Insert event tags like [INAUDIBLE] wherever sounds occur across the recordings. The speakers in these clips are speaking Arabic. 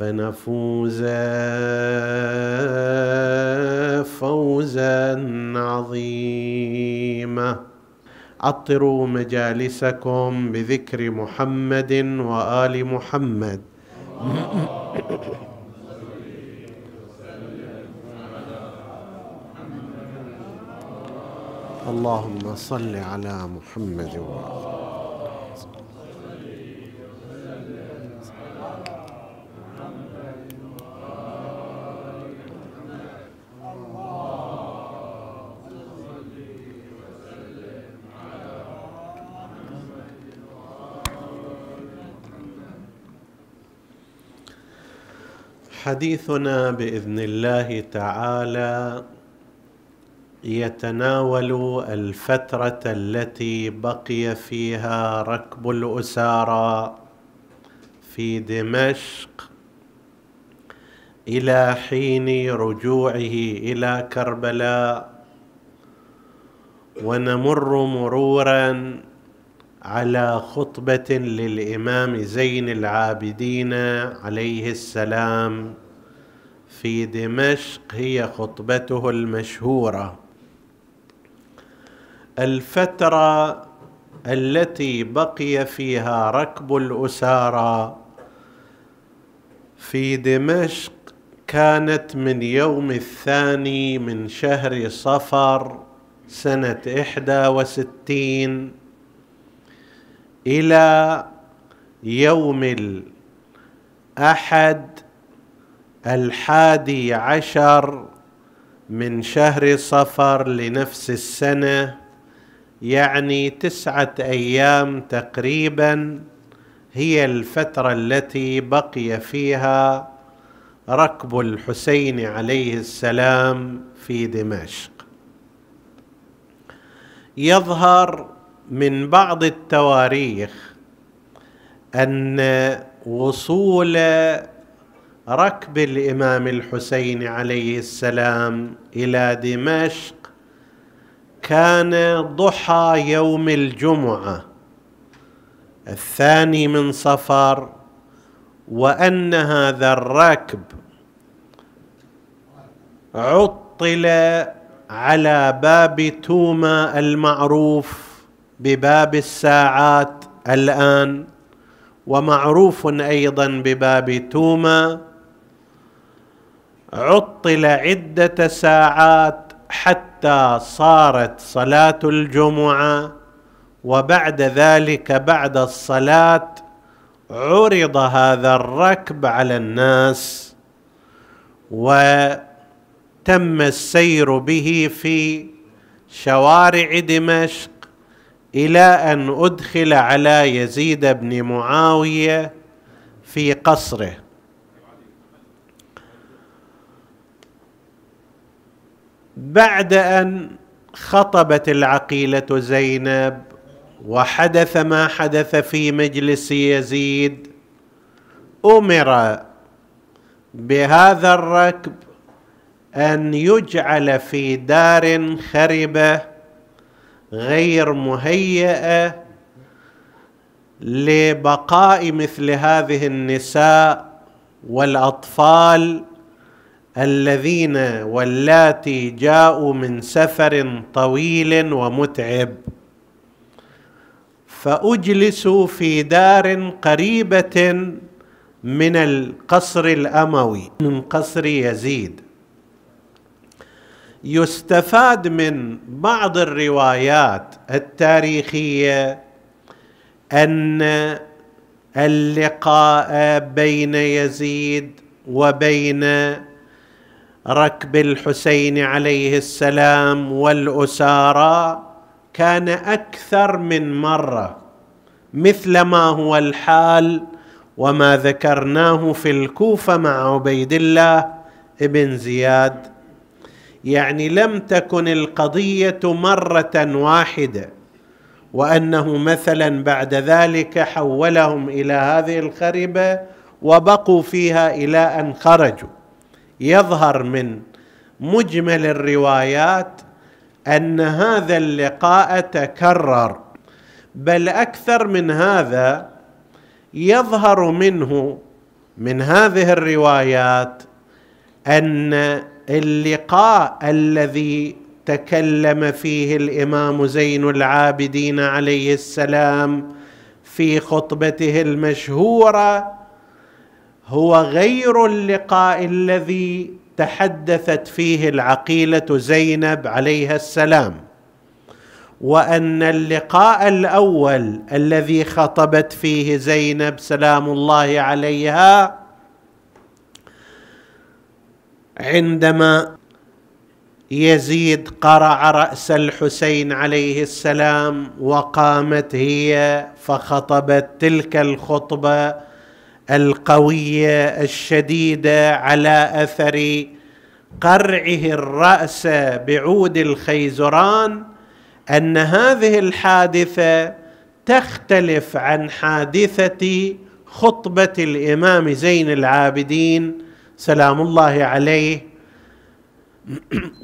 فنفوز فوزا عظيما. عطروا مجالسكم بذكر محمد وآل محمد. اللهم صل على محمد وآله حديثنا بإذن الله تعالى يتناول الفترة التي بقي فيها ركب الأسارى في دمشق إلى حين رجوعه إلى كربلاء ونمر مرورا على خطبة للإمام زين العابدين عليه السلام في دمشق هي خطبته المشهورة. الفترة التي بقي فيها ركب الأسارى في دمشق كانت من يوم الثاني من شهر صفر سنة إحدى وستين إلى يوم الأحد الحادي عشر من شهر صفر لنفس السنة يعني تسعة أيام تقريبا هي الفترة التي بقي فيها ركب الحسين عليه السلام في دمشق. يظهر من بعض التواريخ أن وصول ركب الإمام الحسين عليه السلام إلى دمشق كان ضحى يوم الجمعة الثاني من صفر وأن هذا الركب عطل على باب توما المعروف بباب الساعات الآن ومعروف أيضا بباب توما عطل عدة ساعات حتى صارت صلاة الجمعة وبعد ذلك بعد الصلاة عرض هذا الركب على الناس وتم السير به في شوارع دمشق. إلى أن أدخل على يزيد بن معاوية في قصره. بعد أن خطبت العقيلة زينب وحدث ما حدث في مجلس يزيد أمر بهذا الركب أن يجعل في دار خربة غير مهيئة لبقاء مثل هذه النساء والأطفال الذين واللاتي جاءوا من سفر طويل ومتعب. فاجلس في دار قريبة من القصر الأموي من قصر يزيد. يستفاد من بعض الروايات التاريخية أن اللقاء بين يزيد وبين ركب الحسين عليه السلام والأسارى كان أكثر من مرة مثل ما هو الحال وما ذكرناه في الكوفة مع عبيد الله ابن زياد. يعني لم تكن القضية مرة واحدة وأنه مثلا بعد ذلك حولهم إلى هذه الخربه وبقوا فيها إلى أن خرجوا. يظهر من مجمل الروايات أن هذا اللقاء تكرر بل أكثر من هذا يظهر منه من هذه الروايات أن اللقاء الذي تكلم فيه الإمام زين العابدين عليه السلام في خطبته المشهورة هو غير اللقاء الذي تحدثت فيه العقيلة زينب عليها السلام وأن اللقاء الأول الذي خطبت فيه زينب سلام الله عليها عندما يزيد قرع رأس الحسين عليه السلام وقامت هي فخطبت تلك الخطبة القوية الشديدة على أثر قرعه الرأس بعود الخيزران أن هذه الحادثة تختلف عن حادثة خطبة الإمام زين العابدين سلام الله عليه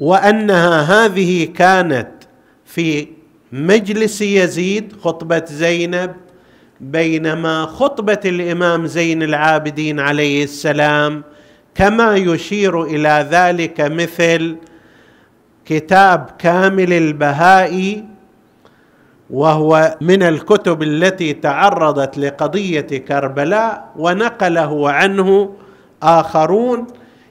وأنها هذه كانت في مجلس يزيد خطبة زينب بينما خطبة الإمام زين العابدين عليه السلام كما يشير إلى ذلك مثل كتاب كامل البهائي وهو من الكتب التي تعرضت لقضية كربلاء ونقله عنه آخرون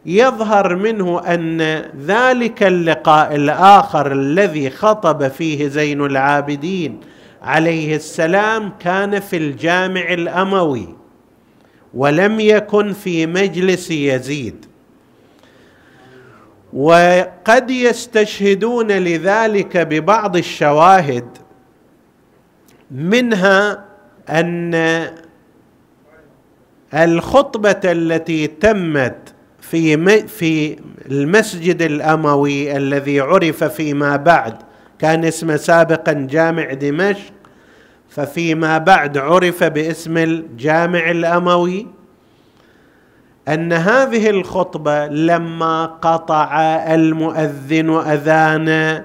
يظهر منه أن ذلك اللقاء الآخر الذي خطب فيه زين العابدين عليه السلام كان في الجامع الأموي ولم يكن في مجلس يزيد. وقد يستشهدون لذلك ببعض الشواهد منها أن الخطبة التي تمت في في المسجد الأموي الذي عرف فيما بعد كان اسمه سابقا جامع دمشق ففيما بعد عرف باسم الجامع الأموي. أن هذه الخطبة لما قطع المؤذن أذان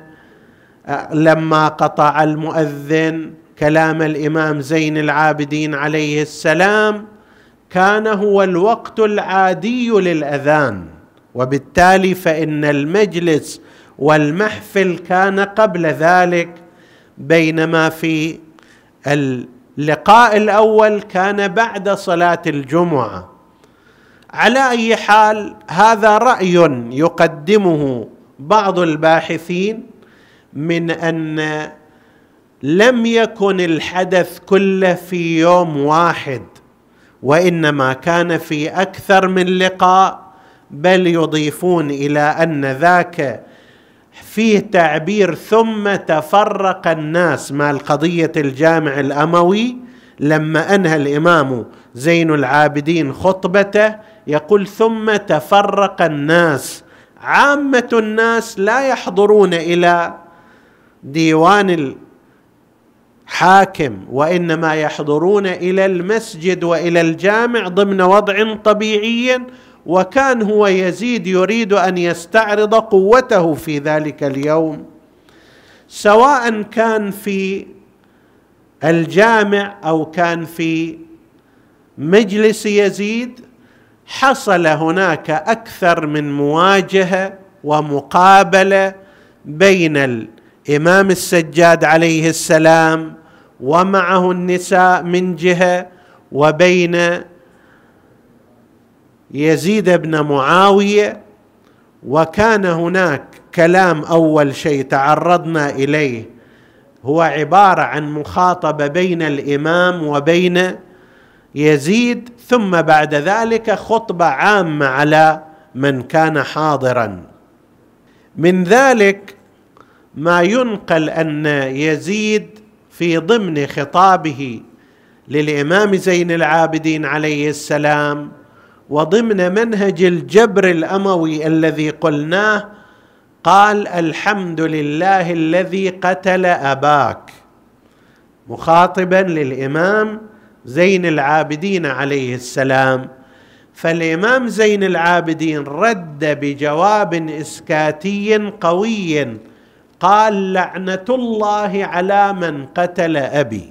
لما قطع المؤذن كلام الإمام زين العابدين عليه السلام كان هو الوقت العادي للأذان وبالتالي فإن المجلس والمحفل كان قبل ذلك بينما في اللقاء الأول كان بعد صلاة الجمعة. على أي حال هذا رأي يقدمه بعض الباحثين من أن لم يكن الحدث كله في يوم واحد. وإنما كان في أكثر من لقاء بل يضيفون إلى أن ذاك فيه تعبير ثم تفرق الناس مع القضية الجامع الأموي. لما أنهى الإمام زين العابدين خطبته يقول ثم تفرق الناس. عامة الناس لا يحضرون إلى ديوان الحاكم وإنما يحضرون إلى المسجد وإلى الجامع ضمن وضع طبيعي وكان هو يزيد يريد أن يستعرض قوته في ذلك اليوم. سواء كان في الجامع أو كان في مجلس يزيد حصل هناك أكثر من مواجهة ومقابلة بين الإمام السجاد عليه السلام ومعه النساء من جهة وبين يزيد بن معاوية وكان هناك كلام أول شيء تعرضنا إليه. هو عبارة عن مخاطبة بين الإمام وبين يزيد ثم بعد ذلك خطبة عامة على من كان حاضرا. من ذلك ما ينقل أن يزيد في ضمن خطابه للإمام زين العابدين عليه السلام وضمن منهج الجبر الأموي الذي قلناه قال الحمد لله الذي قتل أباك. مخاطبا للإمام زين العابدين عليه السلام. فالإمام زين العابدين رد بجواب إسكاتي قوي قال لعنة الله على من قتل أبي.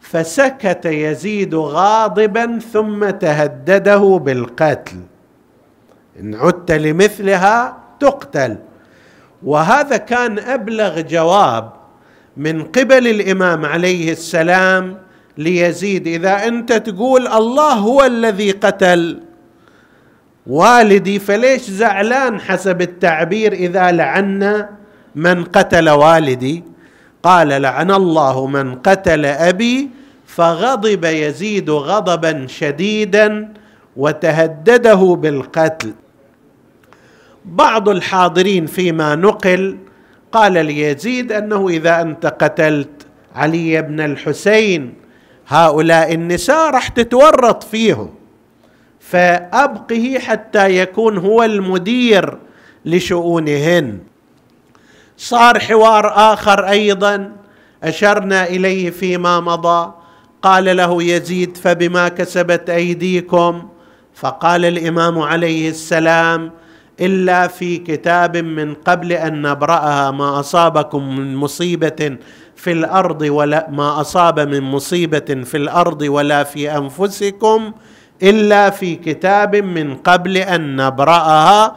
فسكت يزيد غاضبا ثم تهدده بالقتل. إن عدت لمثلها تقتل. وهذا كان أبلغ جواب من قبل الإمام عليه السلام ليزيد. إذا أنت تقول الله هو الذي قتل والدي فليش زعلان حسب التعبير إذا لعنا من قتل والدي؟ قال لعن الله من قتل أبي فغضب يزيد غضبا شديدا وتهدده بالقتل. بعض الحاضرين فيما نقل قال ليزيد أنه إذا أنت قتلت علي بن الحسين هؤلاء النساء راح تتورط فيهم. فأبقه حتى يكون هو المدير لشؤونهن. صار حوار آخر أيضا أشرنا إليه فيما مضى. قال له يزيد فبما كسبت أيديكم؟ فقال الإمام عليه السلام إلا في كتاب من قبل أن نبرأها ما أصابكم من مصيبة في الأرض ولا ما أصاب من مصيبة في الأرض ولا في أنفسكم إلا في كتاب من قبل أن نبرأها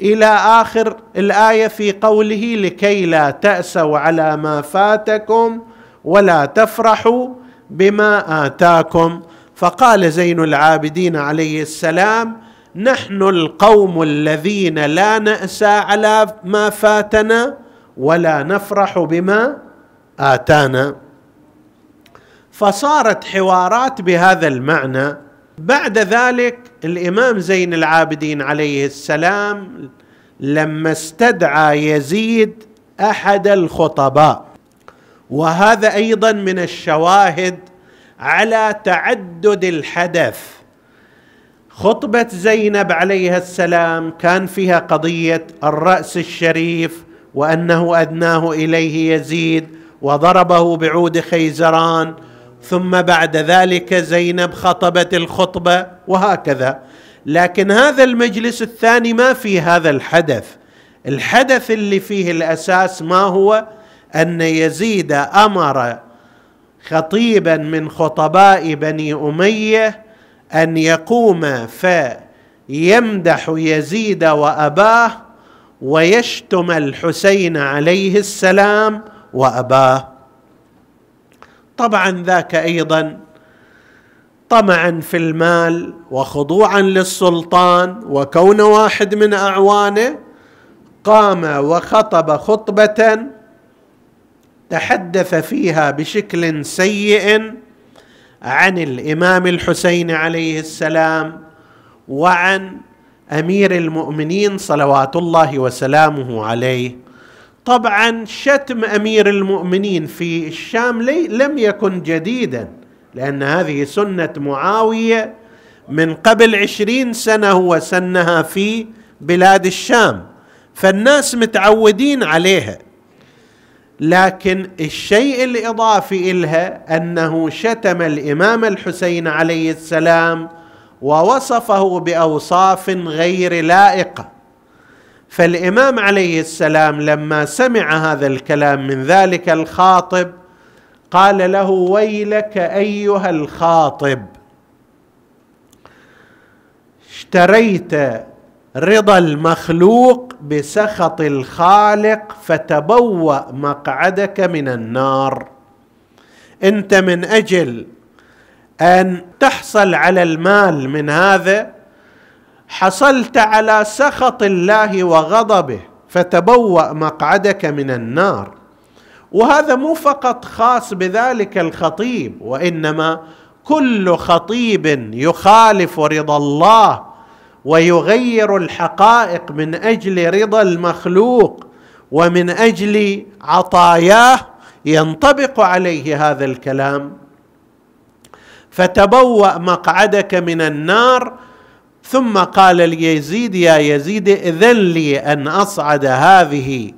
إلى آخر الآية في قوله لكي لا تأسوا على ما فاتكم ولا تفرحوا بما آتاكم. فقال زين العابدين عليه السلام نحن القوم الذين لا ناسى على ما فاتنا ولا نفرح بما آتانا. فصارت حوارات بهذا المعنى. بعد ذلك الإمام زين العابدين عليه السلام لما استدعى يزيد أحد الخطباء وهذا أيضا من الشواهد على تعدد الحدث. خطبة زينب عليها السلام كان فيها قضية الرأس الشريف وأنه أدناه إليه يزيد وضربه بعود خيزران ثم بعد ذلك زينب خطبت الخطبة وهكذا. لكن هذا المجلس الثاني ما في هذا الحدث. الحدث اللي فيه الأساس ما هو؟ أن يزيد أمر خطيبا من خطباء بني أمية أن يقوم فيمدح يزيد وأباه ويشتم الحسين عليه السلام وأباه. طبعا ذاك أيضا طمعا في المال وخضوعا للسلطان وكون واحد من أعوانه قام وخطب خطبة تحدث فيها بشكل سيء عن الإمام الحسين عليه السلام وعن أمير المؤمنين صلوات الله وسلامه عليه. طبعا شتم أمير المؤمنين في الشام لم يكن جديدا لأن هذه سنة معاوية من قبل عشرين سنة هو سنها في بلاد الشام. فالناس متعودين عليها. لكن الشيء الإضافي إلها أنه شتم الإمام الحسين عليه السلام ووصفه بأوصاف غير لائقة. فالإمام عليه السلام لما سمع هذا الكلام من ذلك الخاطب قال له ويلك أيها الخاطب اشتريت رضا المخلوق بسخط الخالق فتبوأ مقعدك من النار. إنت من أجل أن تحصل على المال من هذا حصلت على سخط الله وغضبه فتبوأ مقعدك من النار. وهذا مو فقط خاص بذلك الخطيب وإنما كل خطيب يخالف رضا الله ويغير الحقائق من أجل رضا المخلوق ومن أجل عطاياه. ينطبق عليه هذا الكلام. فتبوأ مقعدك من النار ثم قال ليزيد يا يزيد إذن لي أن أصعد هذه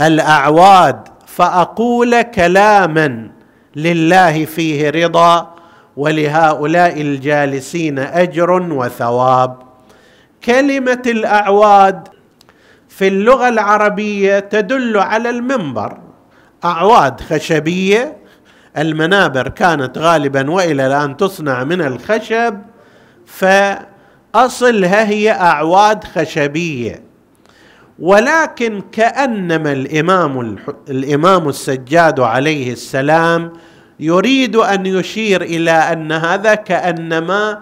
الأعواد فأقول كلاما لله فيه رضا ولهؤلاء الجالسين أجر وثواب. كلمة الأعواد في اللغة العربية تدل على المنبر أعواد خشبية. المنابر كانت غالبا وإلى الآن تصنع من الخشب فاصلها هي أعواد خشبية. ولكن كأنما الإمام الإمام السجاد عليه السلام يريد أن يشير إلى أن هذا كأنما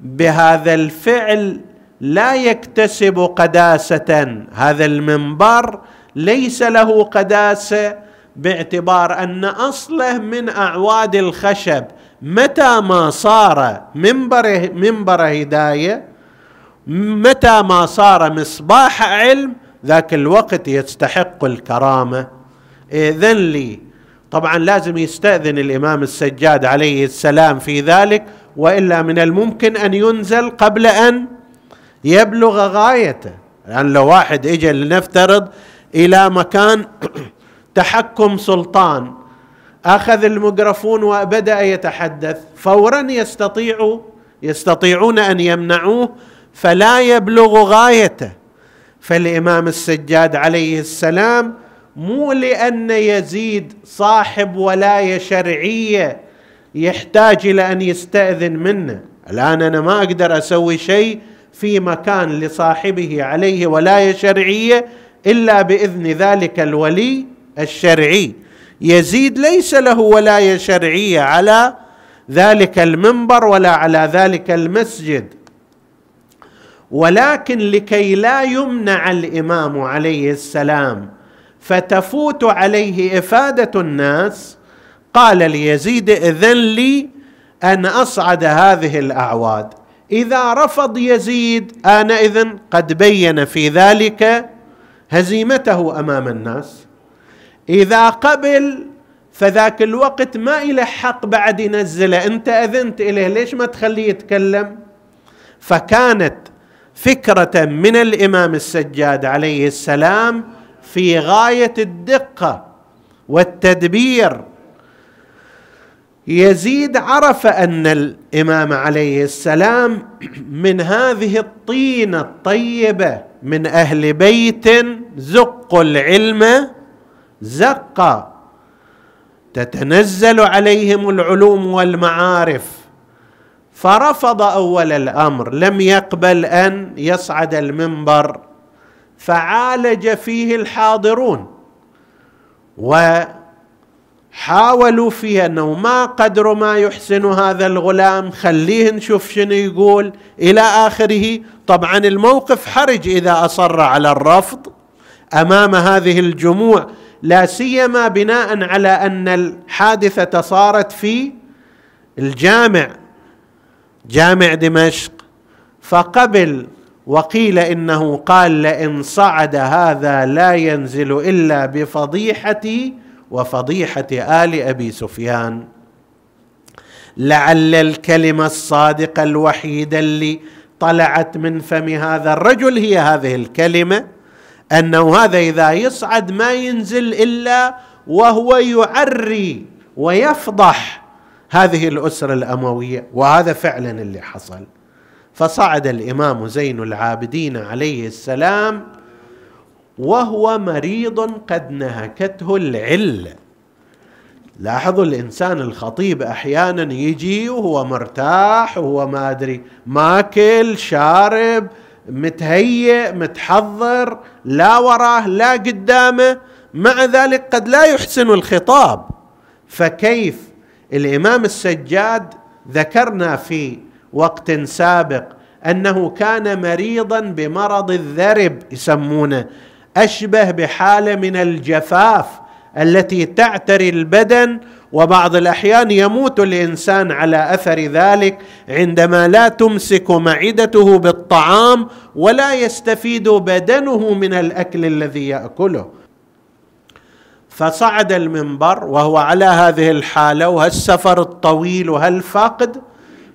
بهذا الفعل لا يكتسب قداسة. هذا المنبر ليس له قداسة باعتبار أن أصله من أعواد الخشب. متى ما صار منبر منبر هداية متى ما صار مصباح علم ذاك الوقت يستحق الكرامة. إذن لي طبعا لازم يستأذن الإمام السجاد عليه السلام في ذلك وإلا من الممكن أن ينزل قبل أن يبلغ غايته. لأن لو واحد اجى لنفترض إلى مكان [COUGHS] تحكم سلطان أخذ الميكروفون وبدأ يتحدث. فورا يستطيع يستطيعون أن يمنعوه فلا يبلغ غايته. فالإمام السجاد عليه السلام مو لأن يزيد صاحب ولاية شرعية يحتاج إلى أن يستأذن منه. الآن أنا ما أقدر أسوي شيء في مكان لصاحبه عليه ولاية شرعية إلا بإذن ذلك الولي الشرعي. يزيد ليس له ولايه شرعية على ذلك المنبر ولا على ذلك المسجد. ولكن لكي لا يمنع الإمام عليه السلام فتفوت عليه إفادة الناس قال ليزيد إذن لي أن أصعد هذه الأعواد. إذا رفض يزيد آنئذ قد بين في ذلك هزيمته أمام الناس. إذا قبل فذاك الوقت ما إله حق بعد ينزله. أنت أذنت إليه ليش ما تخليه يتكلم؟ فكانت فكرة من الإمام السجاد عليه السلام في غاية الدقة والتدبير. يزيد عرف أن الإمام عليه السلام من هذه الطينة الطيبة من أهل بيت زقوا العلم زقا تتنزل عليهم العلوم والمعارف. فرفض أول الأمر لم يقبل أن يصعد المنبر. فعالج فيه الحاضرون. وحاولوا فيه أنه ما قدر ما يحسن هذا الغلام. خليه نشوف شنو يقول إلى آخره. طبعا الموقف حرج إذا أصر على الرفض أمام هذه الجموع. لا سيما بناء على أن الحادثة صارت في الجامع جامع دمشق. فقبل وقيل إنه قال لئن صعد هذا لا ينزل إلا بفضيحتي وفضيحة آل أبي سفيان. لعل الكلمة الصادقة الوحيدة اللي طلعت من فم هذا الرجل هي هذه الكلمة. أنه هذا إذا يصعد ما ينزل إلا وهو يعري ويفضح هذه الأسرة الأموية وهذا فعلا اللي حصل. فصعد الإمام زين العابدين عليه السلام وهو مريض قد نهكته العله لاحظوا الإنسان الخطيب أحيانا يجي وهو مرتاح وهو ما أدري ماكل شارب متهيئ متحضر لا وراه لا قدامه. مع ذلك قد لا يحسن الخطاب. فكيف؟ الإمام السجاد ذكرنا في وقت سابق أنه كان مريضا بمرض الذرب يسمونه. أشبه بحالة من الجفاف التي تعتري البدن وبعض الأحيان يموت الإنسان على أثر ذلك عندما لا تمسك معدته بالطعام ولا يستفيد بدنه من الأكل الذي يأكله. فصعد المنبر وهو على هذه الحالة وهالسفر الطويل وهالفقد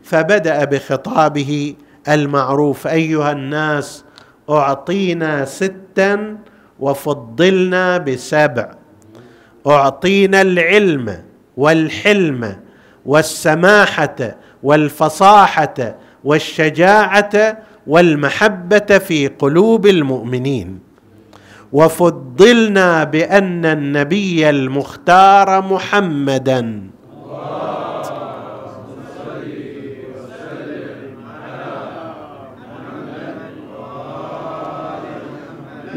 فبدأ بخطابه المعروف أيها الناس أعطينا ستا وفضلنا بسبع. أعطينا العلم والحلم والسماحة والفصاحة والشجاعة والمحبة في قلوب المؤمنين. وفضلنا بأن النبي المختار محمدا.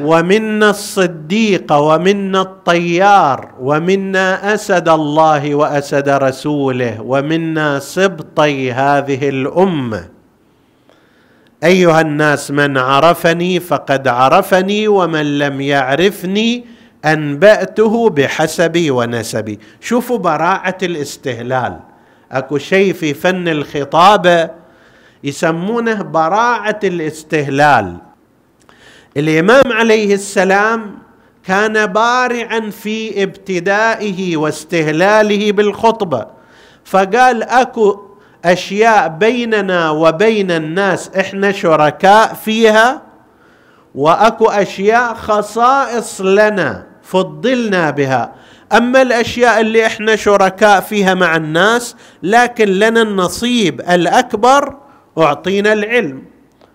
ومنا الصديق ومنا الطيار ومنا أسد الله وأسد رسوله ومنا سبطي هذه الأمة. أيها الناس من عرفني فقد عرفني ومن لم يعرفني أنبأته بحسبي ونسبي. شوفوا براعة الاستهلال. أكو شيء في فن الخطابه يسمونه براعة الاستهلال. الإمام عليه السلام كان بارعا في ابتدائه واستهلاله بالخطبة فقال أكو أشياء بيننا وبين الناس إحنا شركاء فيها وأكو أشياء خصائص لنا فضلنا بها. أما الأشياء اللي إحنا شركاء فيها مع الناس لكن لنا النصيب الأكبر أعطينا العلم.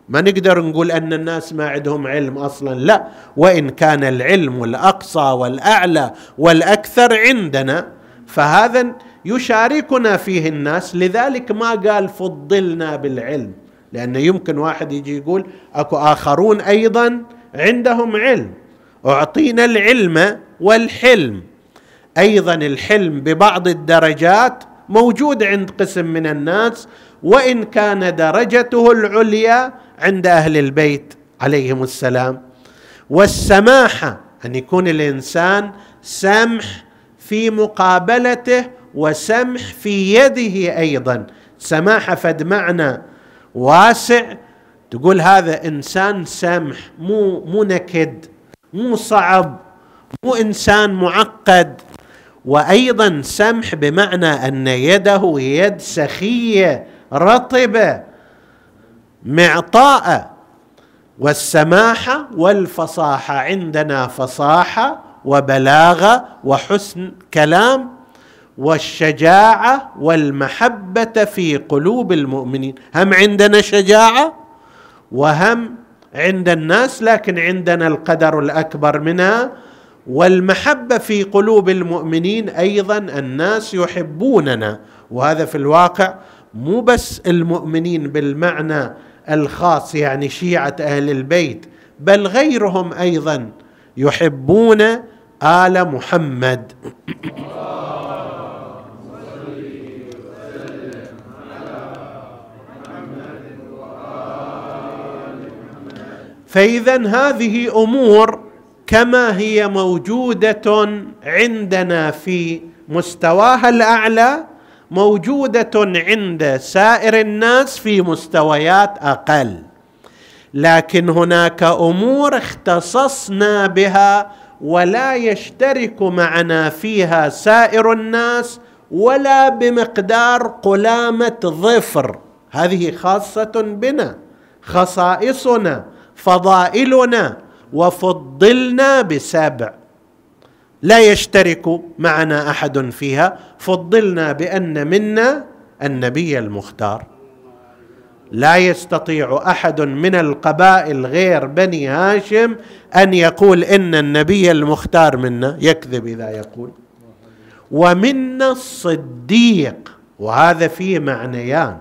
ما نقدر نقول أن الناس ما عندهم علم أصلا. لا وإن كان العلم الأقصى والأعلى والأكثر عندنا فهذا يشاركنا فيه الناس. لذلك ما قال فضلنا بالعلم لأنه يمكن واحد يجي يقول أكو آخرون أيضا عندهم علم. أعطينا العلم والحلم. أيضا الحلم ببعض الدرجات موجود عند قسم من الناس وإن كان درجته العليا عند أهل البيت عليهم السلام. والسماحه أن يكون الإنسان سمح في مقابلته وسمح في يده أيضا. سماحه فد معنى واسع. تقول هذا إنسان سمح مو مو نكد مو صعب مو إنسان معقد. وأيضا سمح بمعنى أن يده يد سخية رطبة معطاء والسماحه والفصاحه عندنا فصاحه وبلاغه وحسن كلام والشجاعة والمحبة في قلوب المؤمنين. هم عندنا شجاعة وهم عند الناس لكن عندنا القدر الأكبر منها والمحبة في قلوب المؤمنين أيضا. الناس يحبوننا وهذا في الواقع مو بس المؤمنين بالمعنى الخاص يعني شيعة أهل البيت بل غيرهم أيضا يحبون آل محمد. فاذا هذه أمور كما هي موجودة عندنا في مستواها الأعلى موجودة عند سائر الناس في مستويات أقل. لكن هناك أمور اختصصنا بها ولا يشترك معنا فيها سائر الناس ولا بمقدار قلامة ظفر. هذه خاصة بنا خصائصنا فضائلنا وفضلنا بسبع. لا يشترك معنا أحد فيها. فضلنا بأن منا النبي المختار. لا يستطيع أحد من القبائل غير بني هاشم أن يقول إن النبي المختار منا. يكذب إذا يقول. ومنا الصديق. وهذا فيه معنيان.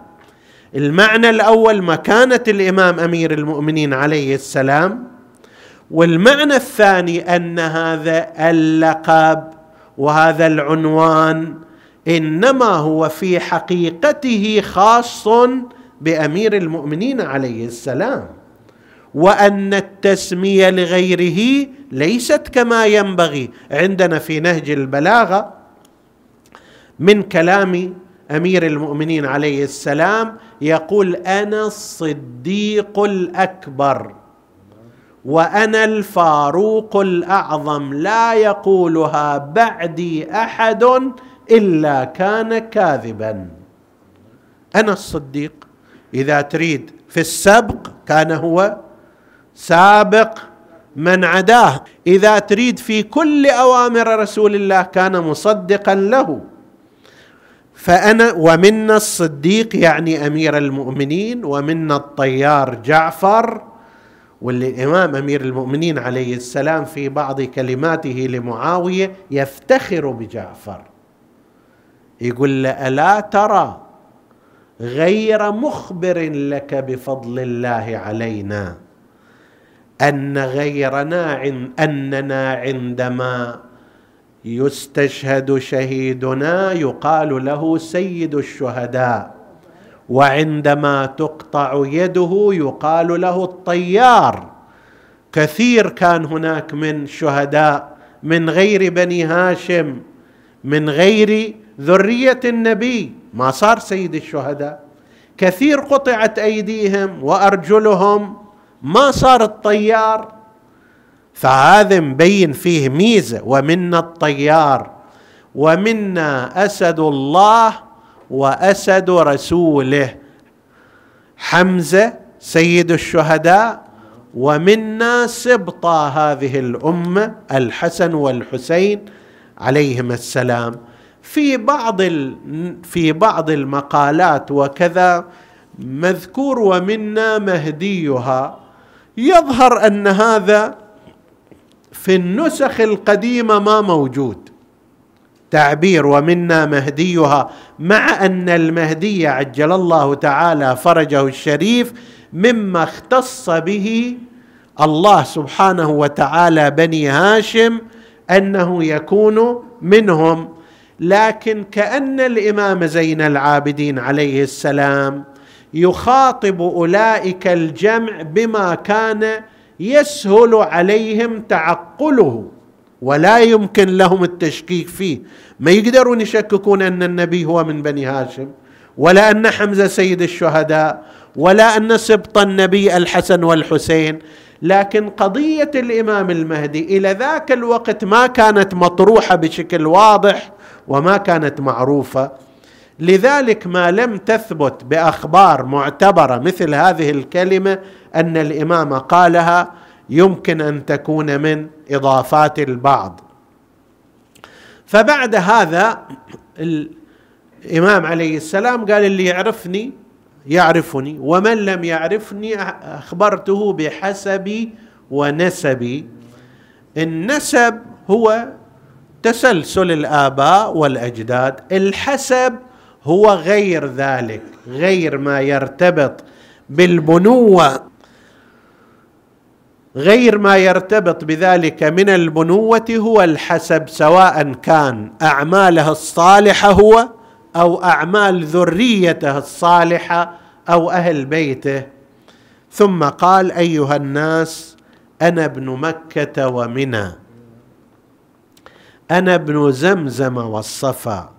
المعنى الأول مكانة الإمام أمير المؤمنين عليه السلام. والمعنى الثاني أن هذا اللقب وهذا العنوان إنما هو في حقيقته خاص بأمير المؤمنين عليه السلام. وأن التسمية لغيره ليست كما ينبغي. عندنا في نهج البلاغة من كلام أمير المؤمنين عليه السلام يقول أنا الصديق الأكبر. وأنا الفاروق الأعظم لا يقولها بعدي أحد إلا كان كاذبا. أنا الصديق. إذا تريد في السبق كان هو سابق من عداه. إذا تريد في كل أوامر رسول الله كان مصدقا له. فأنا ومنا الصديق يعني أمير المؤمنين ومنا الطيار جعفر واللي الامام أمير المؤمنين عليه السلام في بعض كلماته لمعاوية يفتخر بجعفر. يقول له ألا ترى غير مخبر لك بفضل الله علينا أن غيرنا اننا عندما يستشهد شهيدنا يقال له سيد الشهداء. وعندما تقطع يده يقال له الطيار. كثير كان هناك من شهداء من غير بني هاشم من غير ذرية النبي ما صار سيد الشهداء. كثير قطعت أيديهم وأرجلهم ما صار الطيار. فهذا مبين فيه ميزة ومنا الطيار ومنا أسد الله وأسد رسوله. حمزة سيد الشهداء ومنا سبطا هذه الأمة الحسن والحسين عليهما السلام. في بعض في بعض المقالات وكذا مذكور ومنا مهديها. يظهر أن هذا في النسخ القديمة ما موجود. تعبير ومنا مهديها مع أن المهدي عجل الله تعالى فرجه الشريف مما اختص به الله سبحانه وتعالى بني هاشم أنه يكون منهم. لكن كأن الإمام زين العابدين عليه السلام يخاطب أولئك الجمع بما كان يسهل عليهم تعقله. ولا يمكن لهم التشكيك فيه. ما يقدرون يشككون أن النبي هو من بني هاشم ولا أن حمزة سيد الشهداء ولا أن سبط النبي الحسن والحسين. لكن قضية الإمام المهدي إلى ذاك الوقت ما كانت مطروحة بشكل واضح وما كانت معروفة. لذلك ما لم تثبت بأخبار معتبرة مثل هذه الكلمة أن الإمام قالها يمكن أن تكون من إضافات البعض. فبعد هذا الإمام عليه السلام قال اللي يعرفني يعرفني ومن لم يعرفني أخبرته بحسبي ونسبي. النسب هو تسلسل الآباء والأجداد. الحسب هو غير ذلك غير ما يرتبط بالبنوه غير ما يرتبط بذلك من البنوه هو الحسب سواء كان اعماله الصالحة هو أو أعمال ذريته الصالحة أو أهل بيته. ثم قال أيها الناس أنا ابن مكة ومنى. أنا ابن زمزم والصفا.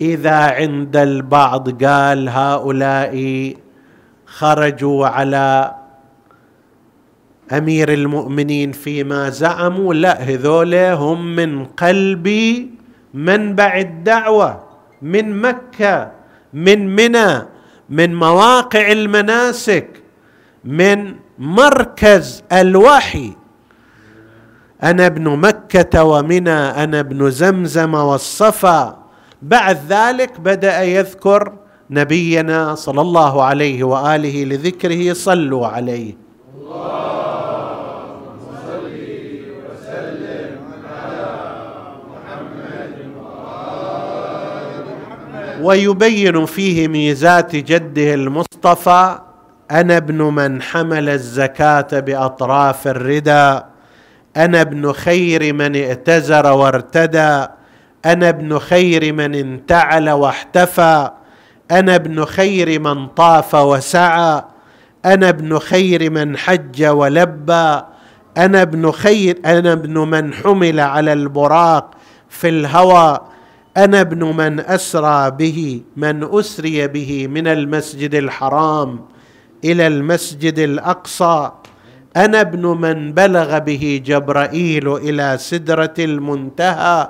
إذا عند البعض قال هؤلاء خرجوا على أمير المؤمنين فيما زعموا لا هذول هم من قلب منبع الدعوه من مكة من منى من مواقع المناسك من مركز الوحي. أنا ابن مكة ومنى أنا ابن زمزم والصفا. بعد ذلك بدأ يذكر نبينا صلى الله عليه وآله لذكره صلوا عليه. ويبين فيه ميزات جده المصطفى أنا ابن من حمل الزكاة بأطراف الردى أنا ابن خير من ائتزر وارتدى أنا ابن خير من انتعل واحتفى أنا ابن خير من طاف وسعى أنا ابن خير من حج ولبى أنا ابن خير أنا ابن من حمل على البراق في الهوى. أنا ابن من أسرى به من أسري به من المسجد الحرام إلى المسجد الأقصى. أنا ابن من بلغ به جبرائيل إلى سدرة المنتهى.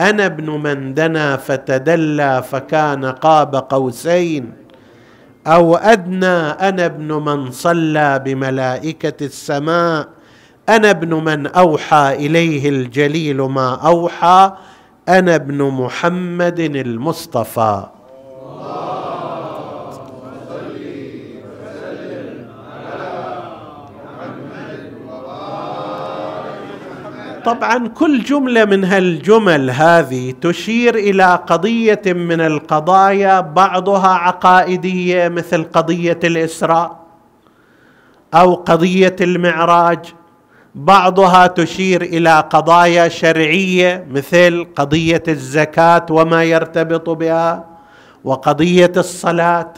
أنا ابن من دنا فتدلى فكان قاب قوسين. أو أدنى أنا ابن من صلى بملائكة السماء أنا ابن من أوحى إليه الجليل ما أوحى أنا ابن محمد المصطفى. طبعا كل جملة من هالجمل هذه تشير إلى قضية من القضايا بعضها عقائدية مثل قضية الإسراء أو قضية المعراج. بعضها تشير إلى قضايا شرعية مثل قضية الزكاة وما يرتبط بها وقضية الصلاة.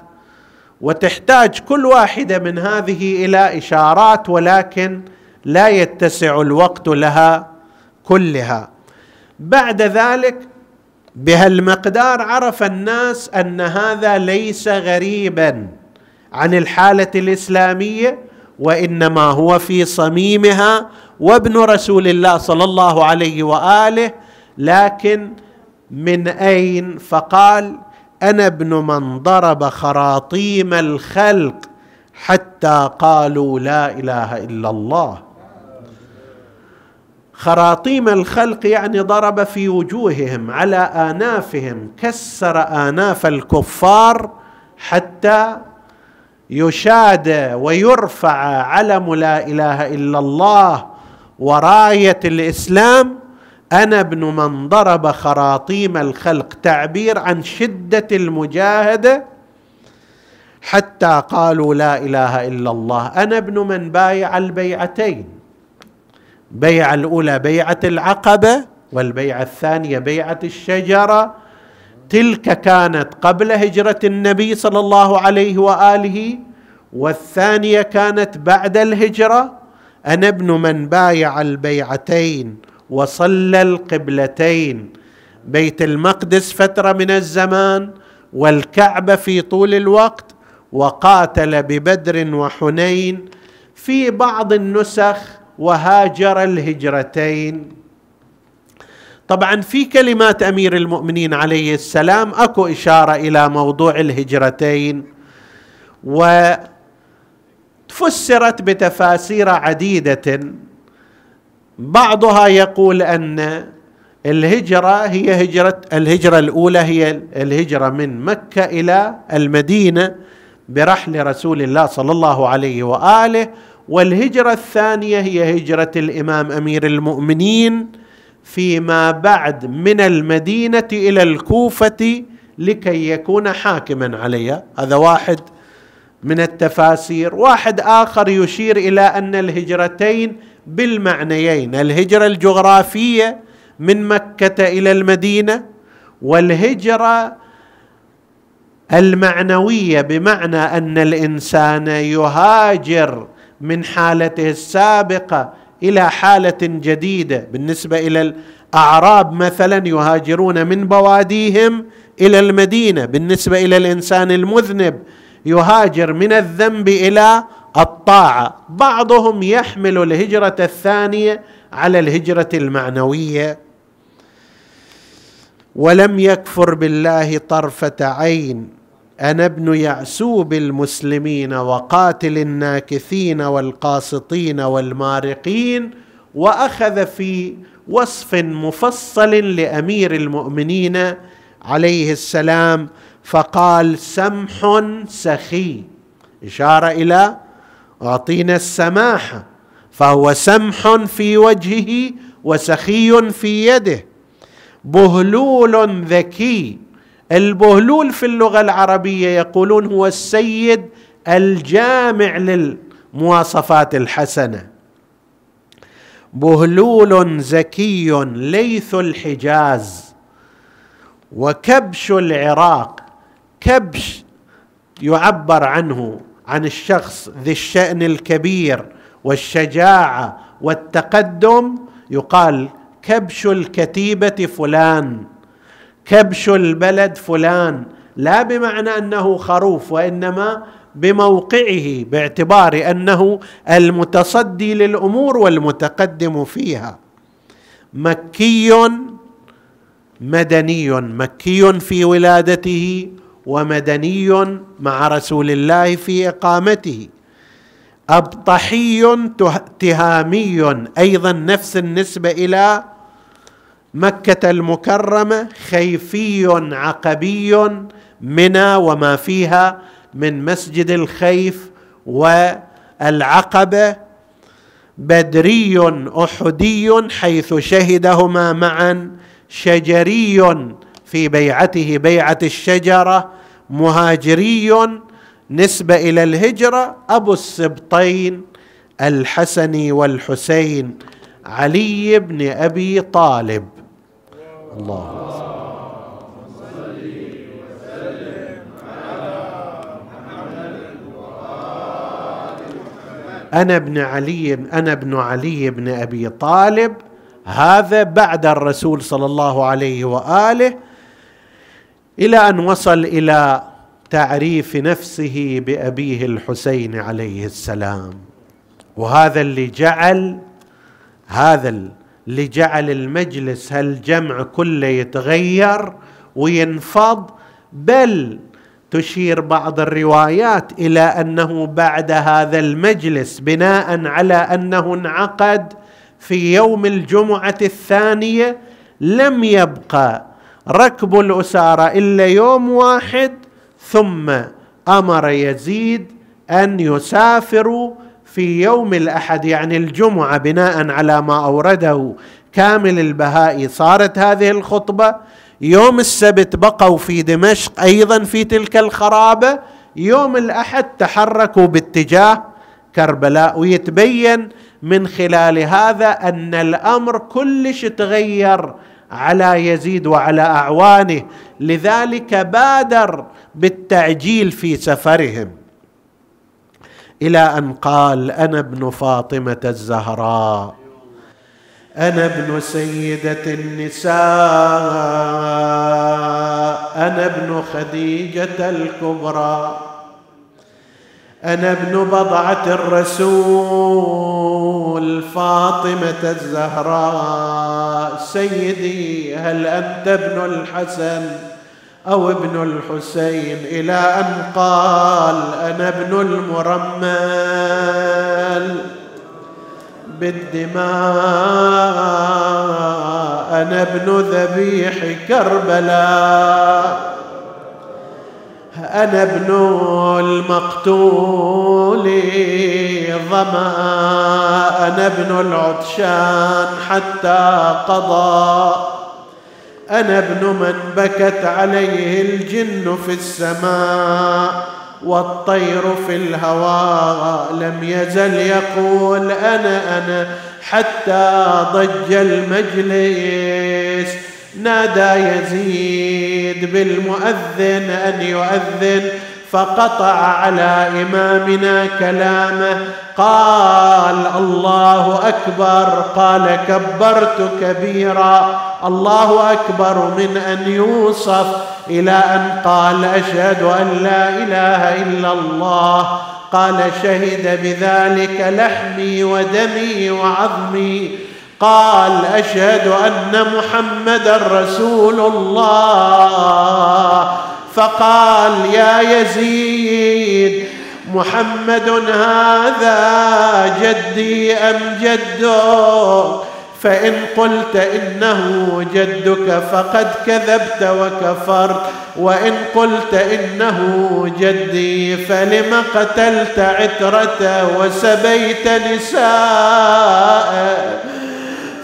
وتحتاج كل واحدة من هذه إلى إشارات ولكن لا يتسع الوقت لها. كلها. بعد ذلك بهالمقدار عرف الناس أن هذا ليس غريبا عن الحالة الإسلامية وإنما هو في صميمها وابن رسول الله صلى الله عليه وآله لكن من أين؟ فقال أنا ابن من ضرب خراطيم الخلق حتى قالوا لا إله إلا الله. خراطيم الخلق يعني ضرب في وجوههم على آنافهم كسر آناف الكفار حتى يشاد ويرفع علم لا إله إلا الله وراية الإسلام. أنا ابن من ضرب خراطيم الخلق تعبير عن شدة المجاهده حتى قالوا لا إله إلا الله. أنا ابن من بايع البيعتين. بيعه الأولى بيعة العقبة والبيعة الثانية بيعة الشجرة. تلك كانت قبل هجرة النبي صلى الله عليه وآله والثانية كانت بعد الهجرة. أنا ابن من بايع البيعتين وصلى القبلتين. بيت المقدس فترة من الزمان والكعبة في طول الوقت وقاتل ببدر وحنين. في بعض النسخ وهاجر الهجرتين. طبعا في كلمات أمير المؤمنين عليه السلام أكو إشارة إلى موضوع الهجرتين وفسرت بتفاسير عديدة. بعضها يقول أن الهجرة هي هجرة الهجرة الأولى هي الهجرة من مكة إلى المدينة برحل رسول الله صلى الله عليه وآله. والهجرة الثانية هي هجرة الإمام أمير المؤمنين فيما بعد من المدينة إلى الكوفة لكي يكون حاكما عليها. هذا واحد من التفاسير. واحد آخر يشير إلى أن الهجرتين بالمعنيين الهجرة الجغرافية من مكة إلى المدينة والهجرة المعنوية بمعنى أن الإنسان يهاجر من حالته السابقة إلى حالة جديدة. بالنسبة إلى الأعراب مثلا يهاجرون من بواديهم إلى المدينة. بالنسبة إلى الإنسان المذنب يهاجر من الذنب إلى الطاعة. بعضهم يحمل الهجرة الثانية على الهجرة المعنوية. ولم يكفر بالله طرفة عين. أنا ابن يعسوب المسلمين وقاتل الناكثين والقاسطين والمارقين وأخذ في وصف مفصل لأمير المؤمنين عليه السلام فقال سمح سخي إشارة إلى أعطينا السماحه فهو سمح في وجهه وسخي في يده بهلول ذكي البهلول في اللغة العربية يقولون هو السيد الجامع للمواصفات الحسنة. بهلول زكي ليث الحجاز وكبش العراق. كبش يعبر عنه عن الشخص ذي الشأن الكبير والشجاعة والتقدم. يقال كبش الكتيبة فلان. كبش البلد فلان. لا بمعنى أنه خروف وإنما بموقعه باعتبار أنه المتصدي للأمور والمتقدم فيها. مكي مدني مكي في ولادته ومدني مع رسول الله في إقامته. أبطحي تهامي أيضا نفس النسبة إلى مكة المكرمة خيفي عقبي منى وما فيها من مسجد الخيف والعقبة بدري أحدي حيث شهدهما معا شجري في بيعته بيعة الشجرة مهاجري نسبة إلى الهجرة أبو السبطين الحسن والحسين علي بن أبي طالب. الله. أنا ابن علي أنا ابن علي بن أبي طالب. هذا بعد الرسول صلى الله عليه وآله إلى أن وصل إلى تعريف نفسه بأبيه الحسين عليه السلام. وهذا اللي جعل هذا اللي جعل المجلس هالجمع كله يتغير وينفض بل تشير بعض الروايات إلى أنه بعد هذا المجلس بناء على أنه انعقد في يوم الجمعة الثانية لم يبقى ركب الأسارة إلا يوم واحد ثم أمر يزيد أن يسافروا في يوم الأحد يعني الجمعة بناء على ما أورده كامل البهائي صارت هذه الخطبة. يوم السبت بقوا في دمشق أيضا في تلك الخرابة. يوم الأحد تحركوا باتجاه كربلاء. ويتبين من خلال هذا أن الأمر كلش تغير على يزيد وعلى أعوانه. لذلك بادر بالتعجيل في سفرهم. إلى أن قال أنا ابن فاطمة الزهراء. أنا ابن سيدة النساء. أنا ابن خديجة الكبرى. أنا ابن بضعة الرسول فاطمة الزهراء. سيدي هل أنت ابن الحسن؟ أو ابن الحسين إلى أن قال أنا ابن المرمل. بالدماء أنا ابن ذبيح كربلاء. أنا ابن المقتول ظما أنا ابن العطشان حتى قضى أنا ابن من بكت عليه الجن في السماء والطير في الهواء لم يزل يقول أنا أنا حتى ضج المجلس. نادى يزيد بالمؤذن أن يؤذن فقطع على إمامنا كلامه. قال الله أكبر قال كبرت كبيرا الله أكبر من أن يوصف إلى أن قال أشهد أن لا إله إلا الله قال شهد بذلك لحمي ودمي وعظمي قال أشهد أن محمدا رسول الله فقال يا يزيد محمد هذا جدي أم جدك؟ فإن قلت إنه جدك فقد كذبت وكفرت. وإن قلت إنه جدي فلم قتلت عترته وسبيت نساءه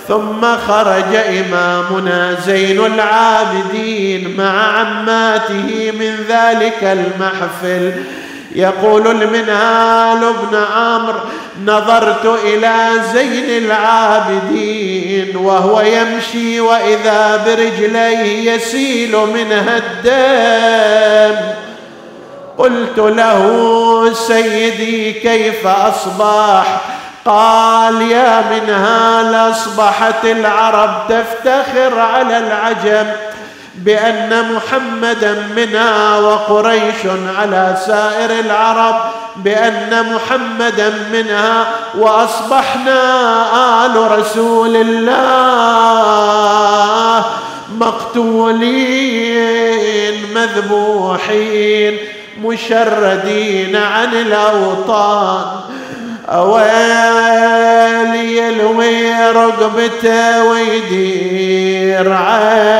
ثم خرج إمامنا زين العابدين مع عماته من ذلك المحفل. يقول المنهال بن عمرو نظرت إلى زين العابدين وهو يمشي وإذا برجليه يسيل منها الدم. قلت له سيدي كيف أصبح؟ قال يا منهال أصبحت العرب تفتخر على العجم بأن محمدا منا وقريش على سائر العرب بأن محمدا منها وأصبحنا آل رسول الله مقتولين مذبوحين مشردين عن الأوطان. أويلي يلوي رقبته ويدير عينه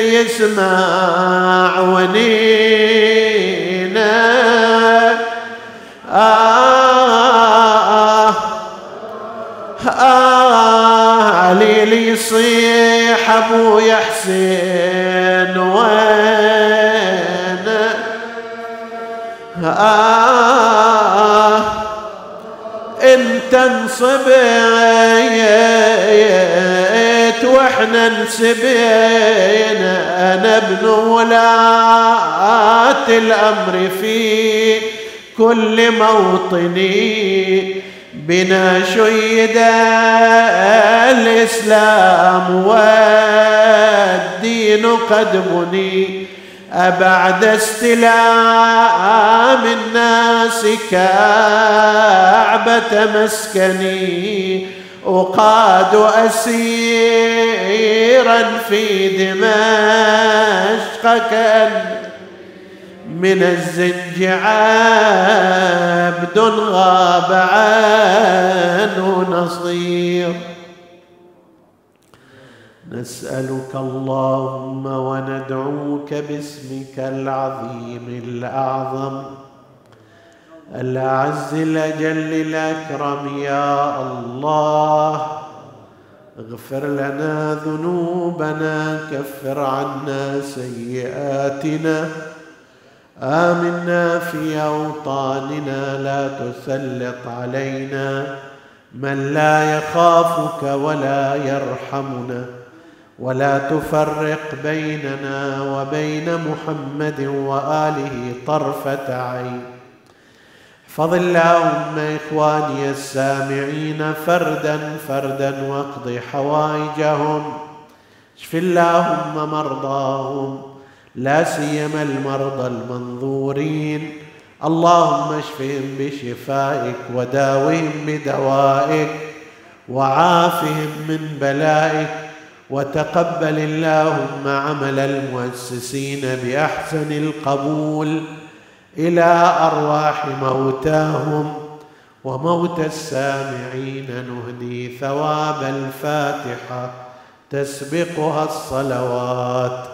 يسمع ونينا كل موطني بنا شيد الإسلام والدين قد بني أبعد استلام الناس كعبة مسكني أقاد أسيرا في دمشق كأن من الزنج عبد غاب عنه نصير. نسألك اللهم وندعوك باسمك العظيم الأعظم. الأعز الأجل الأكرم يا الله. اغفر لنا ذنوبنا كفر عنا سيئاتنا. آمنا في أوطاننا لا تسلط علينا من لا يخافك ولا يرحمنا. ولا تفرق بيننا وبين محمد وآله طرفة عين. احفظ اللهم إخواني السامعين فردا فردا واقض حوائجهم. اشف اللهم مرضاهم. لا سيما المرضى المنظورين. اللهم اشفهم بشفائك وداوهم بدوائك وعافهم من بلائك وتقبل اللهم عمل المؤسسين بأحسن القبول إلى أرواح موتاهم وموت السامعين نهدي ثواب الفاتحة تسبقها الصلوات.